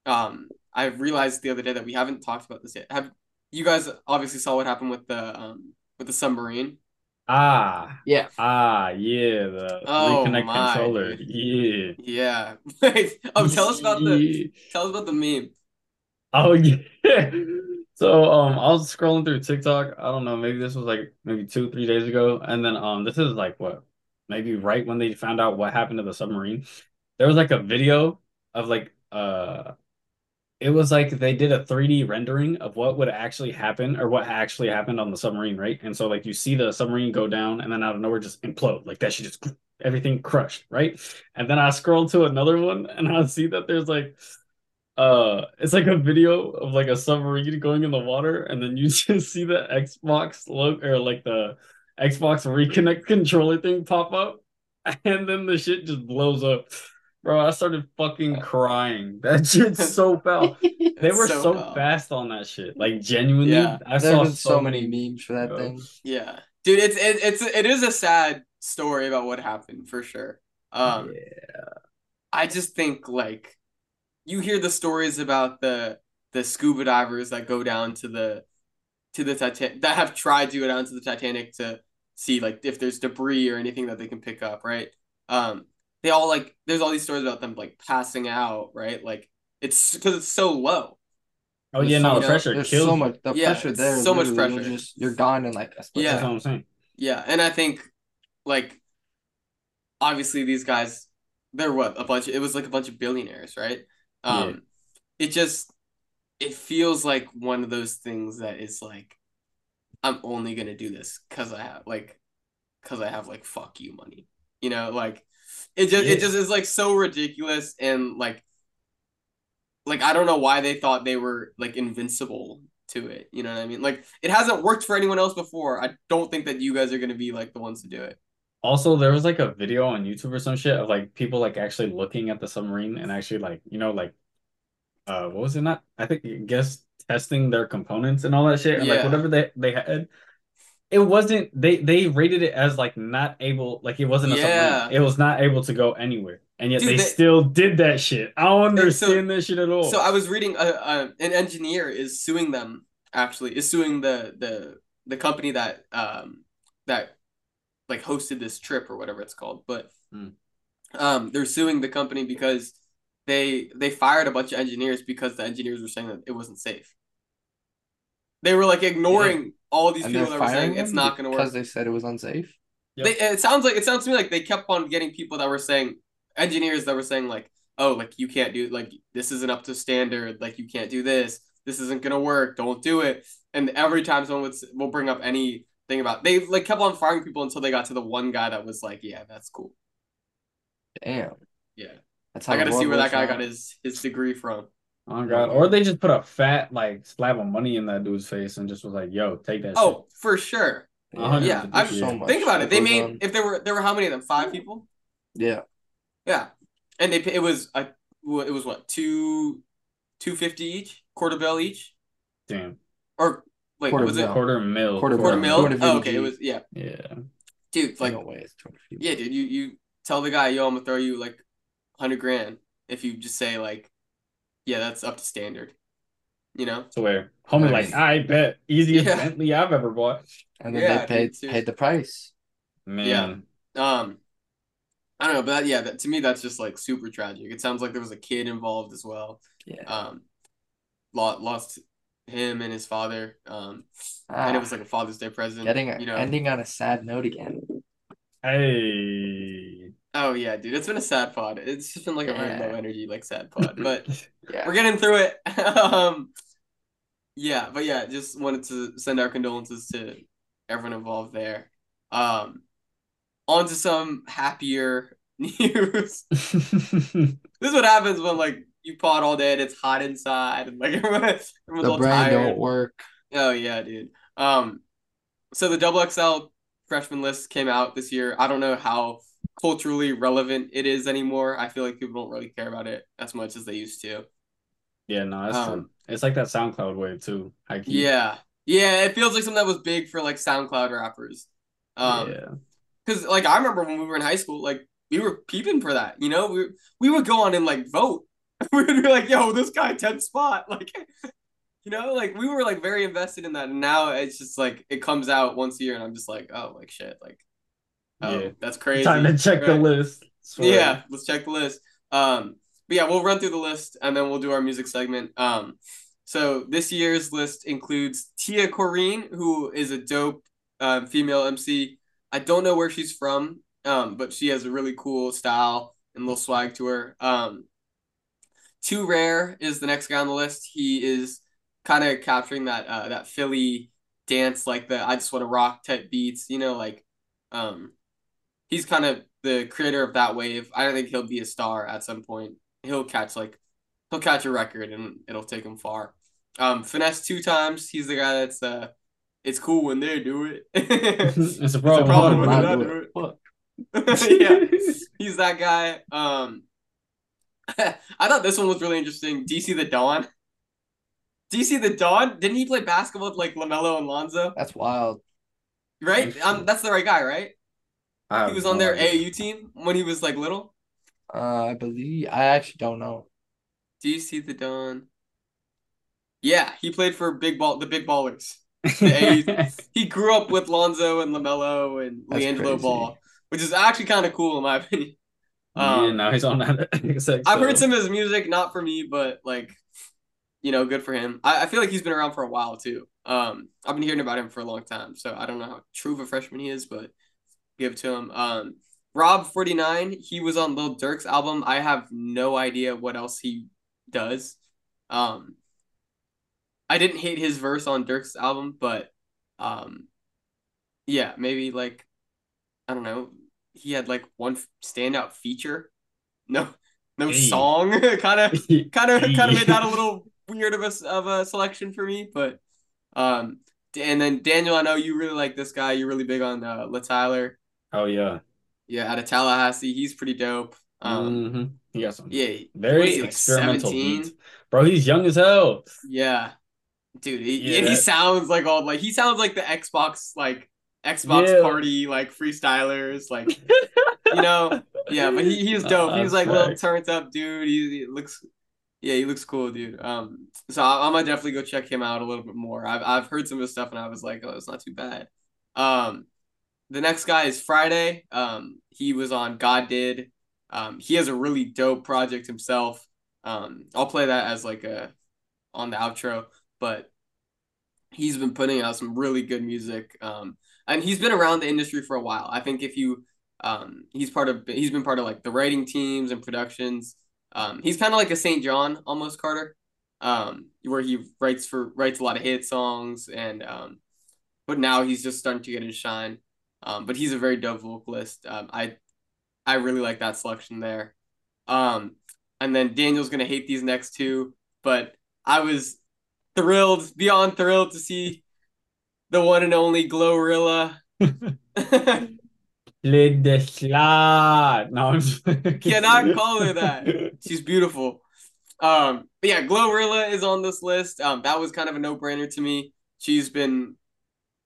um, I realized the other day that we haven't talked about this yet. Have you guys obviously saw what happened with the um with the submarine? Ah. Yeah, Ah. Yeah. The Oh, reconnect my, controller. Yeah. Yeah. Wait. Oh, tell us about the tell us about the meme. Oh yeah. So um I was scrolling through TikTok. I don't know, maybe this was like maybe two, three days ago. And then um this is like what, maybe right when they found out what happened to the submarine. There was like a video of like uh it was like they did a 3D rendering of what would actually happen or what actually happened on the submarine, right? And so like you see the submarine go down and then out of nowhere just implode. Like that should just everything crushed, right? And then I scroll to another one and I see that there's like uh it's like a video of like a submarine going in the water and then you just see the Xbox logo or like the Xbox reconnect controller thing pop up and then the shit just blows up. Bro, I started fucking crying. That shit's so foul. They were so, foul. fast on that shit. Like genuinely, Yeah. I there saw been so many memes for that Yo. thing. Yeah, dude. It's it, it's it is a sad story about what happened for sure. Um, I just think like you hear the stories about the the scuba divers that go down to the to the Titanic that have tried to go down to the Titanic to see like if there's debris or anything that they can pick up, right? Um, they all like there's all these stories about them like passing out, right? Like it's because it's so low. Oh yeah, There's no, the pressure There's kills so much. The Yeah, pressure it's there. so much pressure. You're just you're gone in like a split Yeah. That's what I'm saying. Yeah, and I think like obviously these guys they're what a bunch it was like a bunch of billionaires, right? Um Yeah. it just it feels like one of those things that is like I'm only going to do this cuz I have like cuz I have like fuck you money. You know, like it just Yeah. it just is like so ridiculous and like like I don't know why they thought they were like invincible to it. You know what I mean? Like it hasn't worked for anyone else before. I don't think that you guys are gonna be like the ones to do it. Also, there was like a video on YouTube or some shit of like people like actually looking at the submarine and actually like you know like uh what was it not I think I guess testing their components and all that shit and like whatever they they had. It wasn't they they rated it as like not able like it wasn't a Yeah. submarine. It was not able to go anywhere. And yet Dude, they they- still did that shit. I don't And so- understand that shit at all. So I was reading a, a an engineer is suing them actually is suing the the the company that um that like hosted this trip or whatever it's called. But Hmm. um they're suing the company because they they fired a bunch of engineers because the engineers were saying that it wasn't safe. They were like ignoring all these And people they're that were saying it's not going to work. because they said it was unsafe. Yep. They, it sounds like it sounds to me like they kept on getting people that were saying engineers that were saying like, oh, like you can't do like this isn't up to standard, like you can't do this, this isn't gonna work, don't do it. And every time someone would will bring up anything about they like kept on firing people until they got to the one guy that was like, yeah, that's cool. Damn. Yeah, That's how I gotta see where that guy now. got his his degree from. Oh god. Or they just put a fat like slab of money in that dude's face and just was like, yo, take that oh, shit. Oh, for sure. A Yeah. I'm so much think about it. They goes made on. if there were there were how many of them? Five people. Yeah. Yeah, and they it was a it was what two two fifty each quarter bill each Damn. or like Quarter was mil. it Quarter mil. Quarter quarter mil. mil? Quarter Oh, okay, it was yeah, Yeah. dude. Like no way, it's 250. yeah, dude. You you tell the guy, yo, I'm gonna throw you like hundred grand if you just say like, yeah, that's up to standard. You know? to where homie Nice. like I bet easiest Yeah. Bentley I've ever bought. And then Yeah, they paid paid the price. Man. Um, I don't know, but that, yeah, that, to me that's just like super tragic. It sounds like there was a kid involved as well. Yeah. Um, lost lost him and his father. Um, and it was Ah, like a Father's Day present. getting you know. ending on a sad note again. Hey. Oh yeah, dude, it's been a sad pod. It's just been like a very low energy like sad pod, but Yeah. we're getting through it. um, yeah, but yeah, just wanted to send our condolences to everyone involved there. Um, on to some happier news. this is what happens when like you pod all day and it's hot inside and like everyone, everyone's the all brain tired. don't work. Oh yeah, dude. Um, so the double XL freshman list came out this year. I don't know how culturally relevant it is anymore. I feel like people don't really care about it as much as they used to. yeah, no, that's Um, true. It's like that SoundCloud wave too. Yeah, yeah. It feels like something that was big for like SoundCloud rappers. Um, yeah. because like I remember when we were in high school, like we were peeping for that. You know, we we would go on and like vote. we would be like, "Yo, this guy 10th spot." Like, you know, like we were like very invested in that. And now it's just like it comes out once a year, and I'm just like, "Oh, like shit, like, oh, Yeah. that's crazy." Time to check the list. Swear. Yeah, let's check the list. Um, but yeah, we'll run through the list and then we'll do our music segment. Um, so this year's list includes Tia Corine, who is a dope um, female MC. I don't know where she's from, um, but she has a really cool style and little swag to her. Um, 2Rare is the next guy on the list. He is kind of capturing that uh, that Philly dance, like the I just want to rock type beats. You know, like um, he's kind of the creator of that wave. I don't think he'll be a star at some point. He'll catch like he'll catch a record and it'll take him far. Um, Finesse2tymes. He's the guy that's uh, it's cool when they do it. it's a It's a problem. problem What? when Not they're do not it. doing it. yeah, he's that guy. Um, I thought this one was really interesting. DC the Don. DC the Don. Didn't he play basketball with like Lamelo and Lonzo? That's wild. Right. Um, that's the right guy, right? I He was on their idea. AAU team when he was like little. Uh, I believe I actually don't know. Do you see the Dawn? Yeah, he played for Big Ball, the Big Ballers. The He grew up with Lonzo and Lamelo and That's LiAngelo crazy. Ball, which is actually kind of cool in my opinion. yeah, Um, now he's on that. XXL. I've heard some of his music, not for me, but like, you know, good for him. I, I feel like he's been around for a while too. Um, I've been hearing about him for a long time, so I don't know how true of a freshman he is, but give to him. Um, Rob forty nine, he was on Lil Durk's album. I have no idea what else he does. Um, I didn't hate his verse on Durk's album, but um, yeah, maybe like I don't know. He had like one standout feature. No, no Hey. song. Kind of, kind of, kind of made that a little weird of a of a selection for me. But um, and then Daniel, I know you really like this guy. You're really big on uh, Luh Tyler. Oh yeah. Yeah, out of Tallahassee, he's pretty dope. Um, hmm He got some yeah, very he, experimental 17? beats. Bro, he's young as hell. yeah, dude. He, Yeah, and he sounds like all like he sounds like the Xbox like Xbox Yeah. party like freestylers like you know yeah but he, he's dope he's like little turned up dude he, he looks yeah he looks cool dude um so I, I'm gonna definitely go check him out a little bit more I've, I've heard some of his stuff and I was like oh it's not too bad um the next guy is Fridayy um he was on God Did um he has a really dope project himself um I'll play that as like a on the outro but he's been putting out some really good music um and he's been around the industry for a while I think if you um, he's part of he's been part of like the writing teams and productions. Um, he's kind of like a St. John almost Carter, um, where he writes for writes a lot of hit songs and um, but now he's just starting to get his shine. Um, but he's a very dope vocalist. Um, I I really like that selection there. Um, and then Daniel's gonna hate these next two, but I was thrilled, beyond thrilled to see the one and only Glorilla. The slide. No, I'm just... Cannot call her that. She's beautiful. Um, but yeah, Glorilla is on this list. Um, that was kind of a no-brainer to me. She's been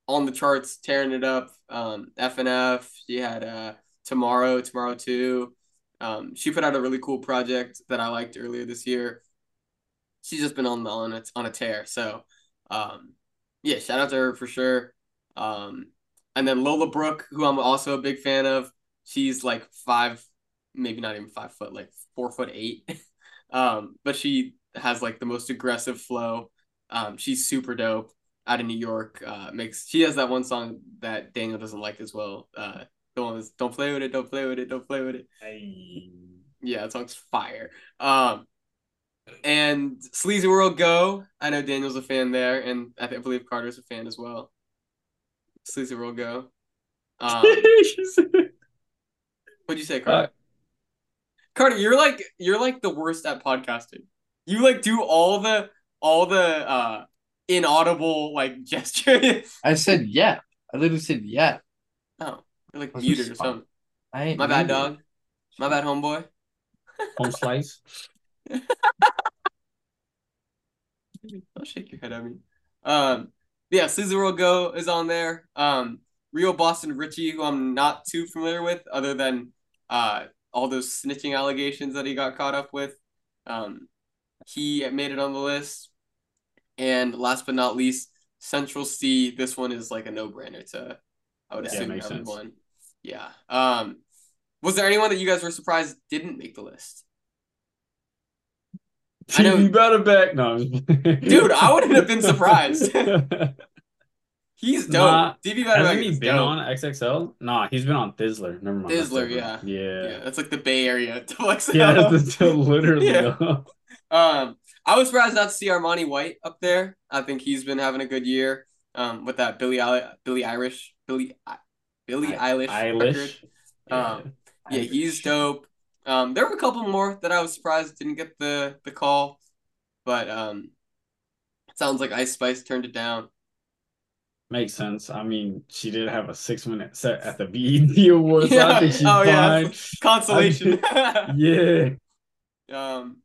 on the charts, tearing it up. Um, FNF. She had uh Tomorrow, Tomorrow Two. Um, she put out a really cool project that I liked earlier this year. She's just been on the on a on a tear. So, um, yeah, shout out to her for sure. Um, and then Lola Brooke, who I'm also a big fan of. She's like five, maybe not even five foot, like four foot eight. um, but she has like the most aggressive flow. Um, she's super dope out of New York. Uh, makes she has that one song that Daniel doesn't like as well. Uh, the one is "Don't play with it, don't play with it, don't play with it." Yeah, that song's fire. Um, and Sleazy World Go. I know Daniel's a fan there, and I, think, I believe Carter's a fan as well. Sleazy World Go. Um, what'd you say, Carter? Uh, Carter, you're like you're like the worst at podcasting. You like do all the all the uh inaudible like gesture. I said yeah. I literally said yeah. oh, you're like muted or something. I ain't My bad, muted. dog. My bad, homeboy. Home slice. Don't shake your head at me. Um, yeah, Sleazy World Go is on there. Um, Real Boston Richey, who I'm not too familiar with, other than uh all those snitching allegations that he got caught up with. Um, he made it on the list. And last but not least, Central Cee. This one is like a no-brainer to, I would Yeah, assume makes sense. Yeah. Um, was there anyone that you guys were surprised didn't make the list? I know- better back. No, Dude, I wouldn't have been surprised. He's dope. Nah, DB Hasn't Back he been dope. on XXL? Nah, he's been on Thizzler. Never mind. Thizzler, different. Yeah. Yeah, that's like the Bay Area to Yeah, that's literally. Yeah. Um, I was surprised not to see Armani White up there. I think he's been having a good year. Um, with that Billy I- Billy Irish Billy Billy I- Eilish. Eilish. Um, Yeah, he's dope. Um, there were a couple more that I was surprised didn't get the the call, but um, sounds like Ice Spice turned it down. Makes sense. I mean, she did have a six minute set at the BET Awards, so Yeah. I think she's Oh, yeah. fine. Consolation. Yeah. Um,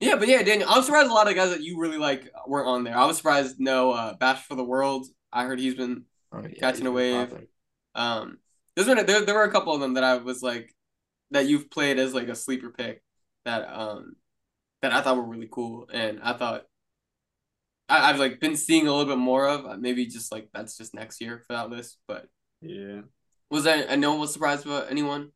yeah, but yeah, Daniel, I'm surprised a lot of guys that you really like weren't on there. I was surprised no uh, Bash for the World. I heard he's been Oh, yeah, Catching he's a wave. um. There's been there there were a couple of them that I was like that you've played as like a sleeper pick that um that I thought were really cool and I thought I, I've like been seeing a little bit more of Uh, maybe just like that's just next year for that list. But Yeah. was there? And no one was surprised about anyone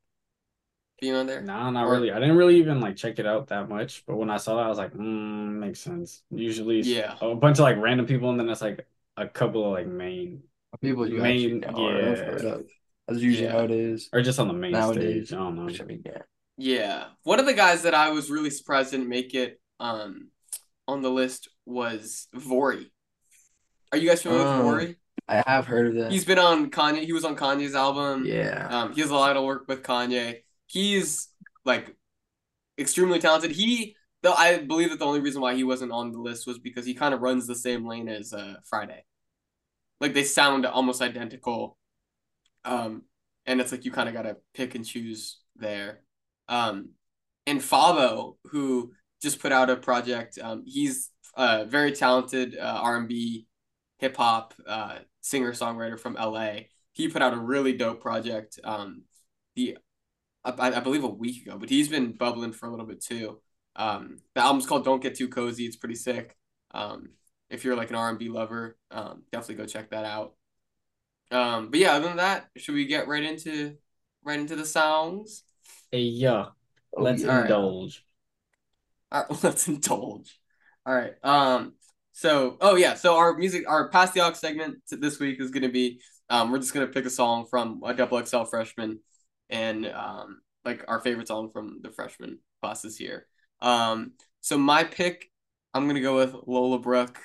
being on there. Nah, not Or- really. I didn't really even like check it out that much, but when I saw that, I was like, mm, makes sense. Usually, Yeah. a bunch of like random people, and then it's like a couple of like main People you Main- actually know or have yeah. heard. That's usually Yeah. how it is. or just on the main Nowadays, stage. I don't know. Which I mean, yeah. Yeah. One of the guys that I was really surprised didn't make it um on the list was Vory. Are you guys familiar Oh, with Vory? I have heard of that. He's been on Kanye. He was on Kanye's album. yeah. Um, he has a lot of work with Kanye. He's like extremely talented. He though I believe that the only reason why he wasn't on the list was because he kind of runs the same lane as uh Fridayy. Like they sound almost identical. Um, and it's like you kind of gotta pick and choose there. Um, and Fabo, who just put out a project, um, he's a very talented uh, R&B, hip hop uh, singer songwriter from LA. He put out a really dope project. Um, the I, I believe a week ago, but he's been bubbling for a little bit too. Um, the album's called "Don't Get Too Cozy." It's pretty sick. Um, if you're like an R&B lover, um, definitely go check that out. Um, but yeah, other than that, should we get right into right into the songs? Hey, yeah, Oh, let's yeah. indulge. All right, let's indulge. All right. Um. So, oh yeah. So our music, our past the aux segment this week is gonna be. Um, we're just gonna pick a song from a double XL freshman, and um, like our favorite song from the freshman class this year. Um. So my pick, I'm gonna go with Lola Brooke.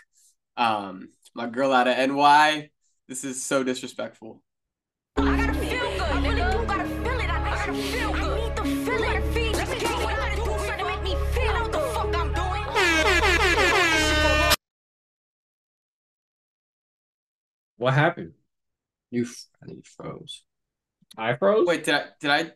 Um, my girl out of NY. This is so disrespectful. I gotta feel good. I really do gotta feel it. I gotta feel good. I need to feel it. Feel it. Let's get it. What I gotta do something to make me feel what the fuck I'm doing. What happened? You, f- I think you froze. I froze. Wait, did I did I?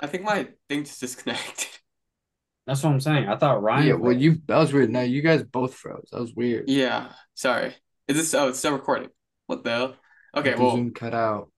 I think my thing just disconnected. That's what I'm saying. I thought Ryan. yeah, well, froze. you that was weird. Now you guys both froze. That was weird. Yeah, sorry. Is this? Oh, it's still recording. What the hell? Okay, The well, Zoom cut out.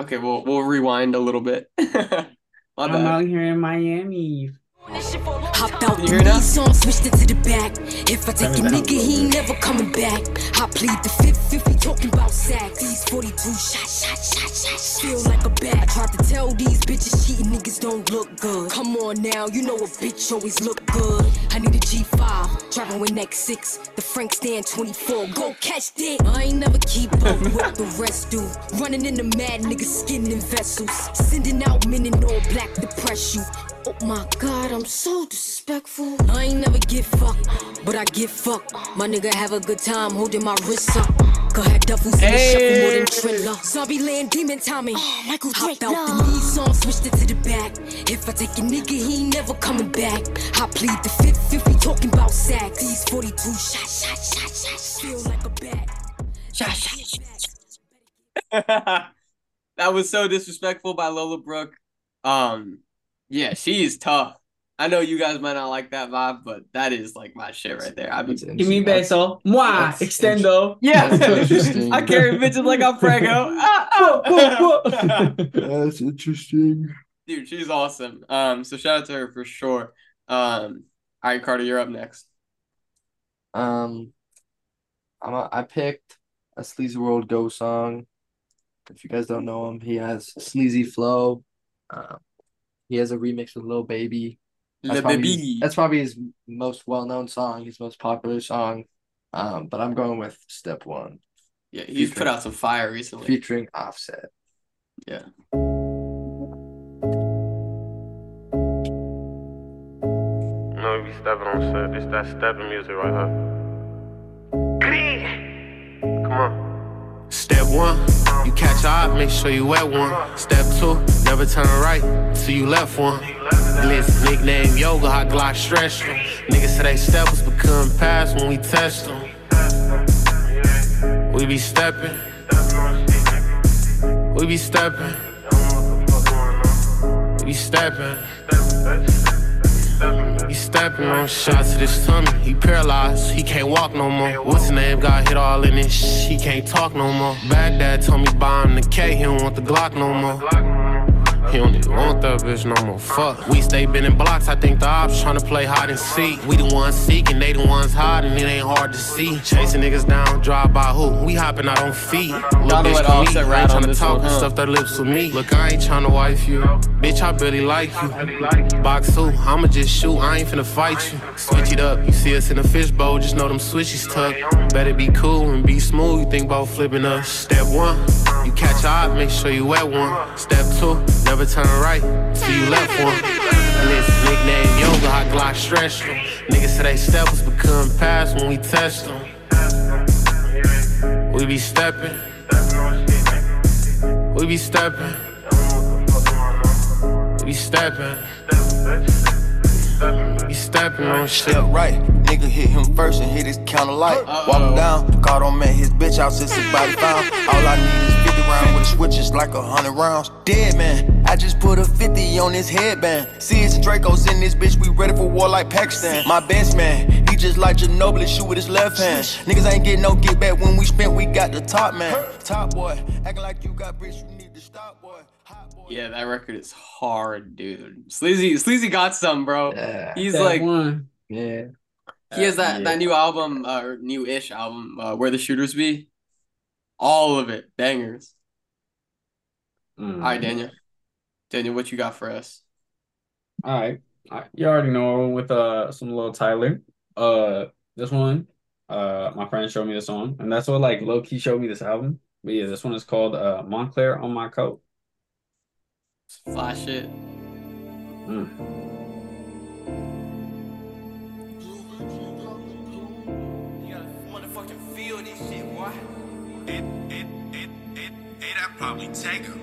okay, we'll we'll rewind a little bit. I'm bad. out here in Miami. Hopped out the hear that? knee song, switched it to the back. If I take a Turn it down nigga, he ain't never coming back. I plead the fifth if we talking about sacks. These 42 shot, shot, shot, shot. Feel like a bat. Tried to tell these bitches cheating niggas don't look good. Come on now, you know a bitch always look good. I need a G5, driving with next six. The Frank stand 24, go catch that. I ain't never keep up with the rest do. Running in the mad niggas skinning vessels. Sending out men in all black to press you. Oh my god, I'm so disrespectful. I ain't never get fucked, but I get fucked. My nigga have a good time holding my wrists up. Go ahead, duffels in the shuffle more than Triller. Zombie land, demon Tommy. Oh, Michael Hopped out the knee song, switched it to the back. If I take a nigga, he ain't never coming back. I plead the fifth if we talking about sacks. These 42 shot, shot, shot, shot. Feel like a bat. Shot, shot, shot. that was so disrespectful by Lola Brooke. Um, yeah, she is tough. I know you guys might not like that vibe, but that is like my shit right there. I mean, That's Give me interesting. That's- beso. Mwah. Extendo. yeah, I carry bitches like I'm Prego. Whoa, whoa, ah. That's interesting. Dude, she's awesome. Um, so shout out to her for sure. Um, all right, Carter, you're up next. Um, I'm a, I picked a Sleazy World Go song. If you guys don't know him, he has Sleazy Flow. Um, he has a remix with Lil Baby. That's Le probably, baby. that's probably his most well-known song, his most popular song. Um, but I'm going with Step One, Yeah, he's put out some fire recently. featuring Offset. Yeah. You know, we be stepping on set. It's that stepping music right here. Come on. Step one, you catch a eye, make sure you wet one. Step two, never turn right till you left one. Blitz nickname yoga, hot Glock stretch them. Niggas say they steppers become pass when we test them. We be stepping, we be stepping, we be stepping. He stepping on shots to this tummy. He paralyzed, he can't walk no more. What's his name? Got hit all in this sh- he can't talk no more. Baghdad told me buy him the K, he don't want the Glock no more. He don't even want that bitch no more. Fuck. We stay bending blocks. I think the ops tryna play hide and seek. We the ones seeking, they the ones hiding. It ain't hard to see. Chasing niggas down, drive by who? We hopping out on feet. Little bitch come eat. I ain't on tryna talk and huh? stuff their lips with me. Look, I ain't tryna wife you. Bitch, I barely like you. Box two, I'ma just shoot. I ain't finna fight you. Switch it up. You see us in a fishbowl, just know them switches tuck. Better be cool and be smooth. You think about flipping us. Step one, you catch a eye, make sure you wet one. Step two, never turn right till you left one. Blitz nickname yoga, hot Glock stretch them. Niggas say they steppers become pass when we test them. We be stepping, we be stepping, we be stepping. We stepping on shit. Step right, nigga hit him first and hit his counter light. Walk him down, God on man, his bitch out since his body found. All I need is 50 round with a switch, it's like a hundred rounds. Dead man, I just put a 50 on his headband. See his Dracos in this bitch, we ready for war like Pakistan. My best man, he just like Ginobili, shoot with his left hand. Niggas ain't get no get back when we spent, we got the top man. Top boy, acting like you got bricks, you need to stop, boy. Hot boy. Yeah, that record is hard, dude. Sleazy, Sleazy got some, bro. Yeah. He's like, one. Yeah. he has that Yeah. that new album, uh, or new-ish album, uh, Where the Shooters Be. All of it, bangers. Mm. All right, Daniel. Daniel, what you got for us? All right. All right. You already know with uh some little Tyler. Uh this one, uh my friend showed me this song, and that's what like low key showed me this album. But yeah, this one is called uh Moncler on my coat. Flash it. Mm. You gotta motherfucking feel this shit, boy. It, it, it, it, it, I probably take her.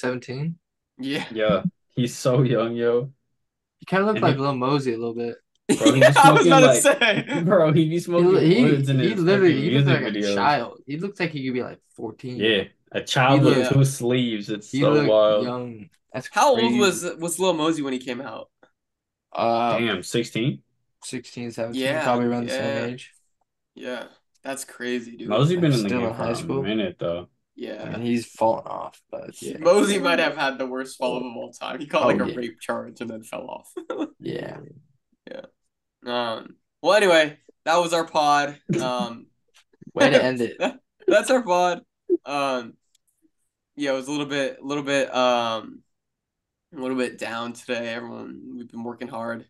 17. Yeah. Yeah, he's so young, yo. He kind of looked And like he- Lil Mosey a little bit. Bro, he yeah was I was smoking, about to say. Bro, he be smoking he, woods in he literally fucking he looked music like videos. a child. He looks like he could be like 14. Yeah, a child with two sleeves. It's He so wild. young. That's How old was was Lil Mosey when he came out? uh Damn, 16? 16, 17, Yeah, probably around the same age. Yeah. That's crazy, dude. Mosey been in the game for a minute though. I Yeah. mean, he's fallen off, but yeah. Mosey might have had the worst fall of all time. He caught Oh, like a yeah. rape charge and then fell off. Yeah. Yeah. Um. Well, anyway, that was our pod. Um. Way to end it. that's our pod. Um, yeah, it was a little bit, a little bit, um, a little bit down today. Everyone, we've been working hard.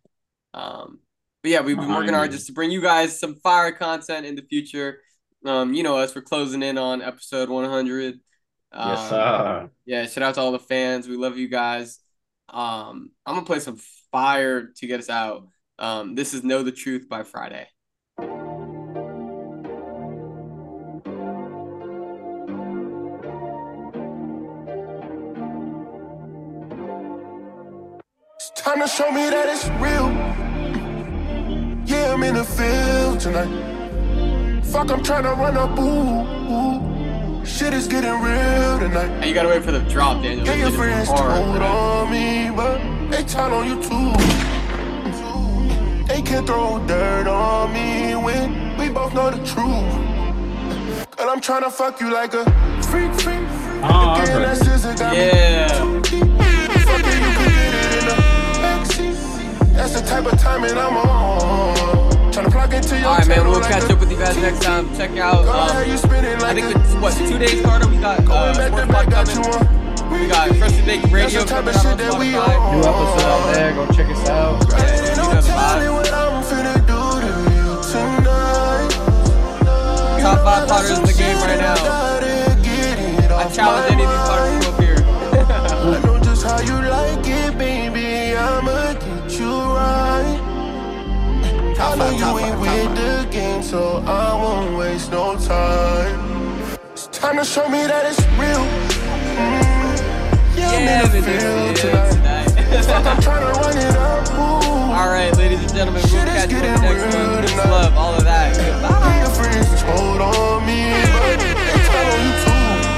Um, but yeah, we've been working hard just to bring you guys some fire content in the future. Um, you know us, we're closing in on episode 100. Um, yes, sir. yeah, shout out to all the fans. We love you guys. Um, I'm gonna play some fire to get us out. Um, this is Know the Truth by Fridayy. It's time to show me that it's real. Yeah, I'm in the field tonight. Fuck, I'm trying to run up. Ooh, ooh. Shit is getting real tonight. And you gotta wait for the drop, Daniel. Yeah, your This shit is friends hard, told on me, but they tell on you too. They can throw dirt on me when we both know the truth. Girl, I'm trying to fuck you like a freak, freak. Oh, I Again, that heard. scissor got me Yeah. too deep. Fucking you can get it in the backseat. That's the type of timing I'm on. Tryna plug into your All right, man. We'll catch a up with you guys next time. Check out. Girl, how you Um, spinning I like think a it's what two days, Carter. We got uh, Going back Sports to Pod got you coming. on. We got Freshly Baked Radio That's the type coming out on shit that we Spotify. New episode out there. Go check us out. Yeah, Ain't you no know the telling vibe. what I'm finna do to you tonight. Top five potters in the game right now. I challenge any of these potters to come up here. I know just how you like it, baby. I'ma get you right. I know you ain't with the game, so I won't waste no time. It's time to show me that it's real. Mm. Yeah, yeah, I'm in the field tonight. tonight. I'm trying to run it up. Ooh. All right, ladies and gentlemen, we'll catch you next one. Love, all of that. Your friends on me, but they you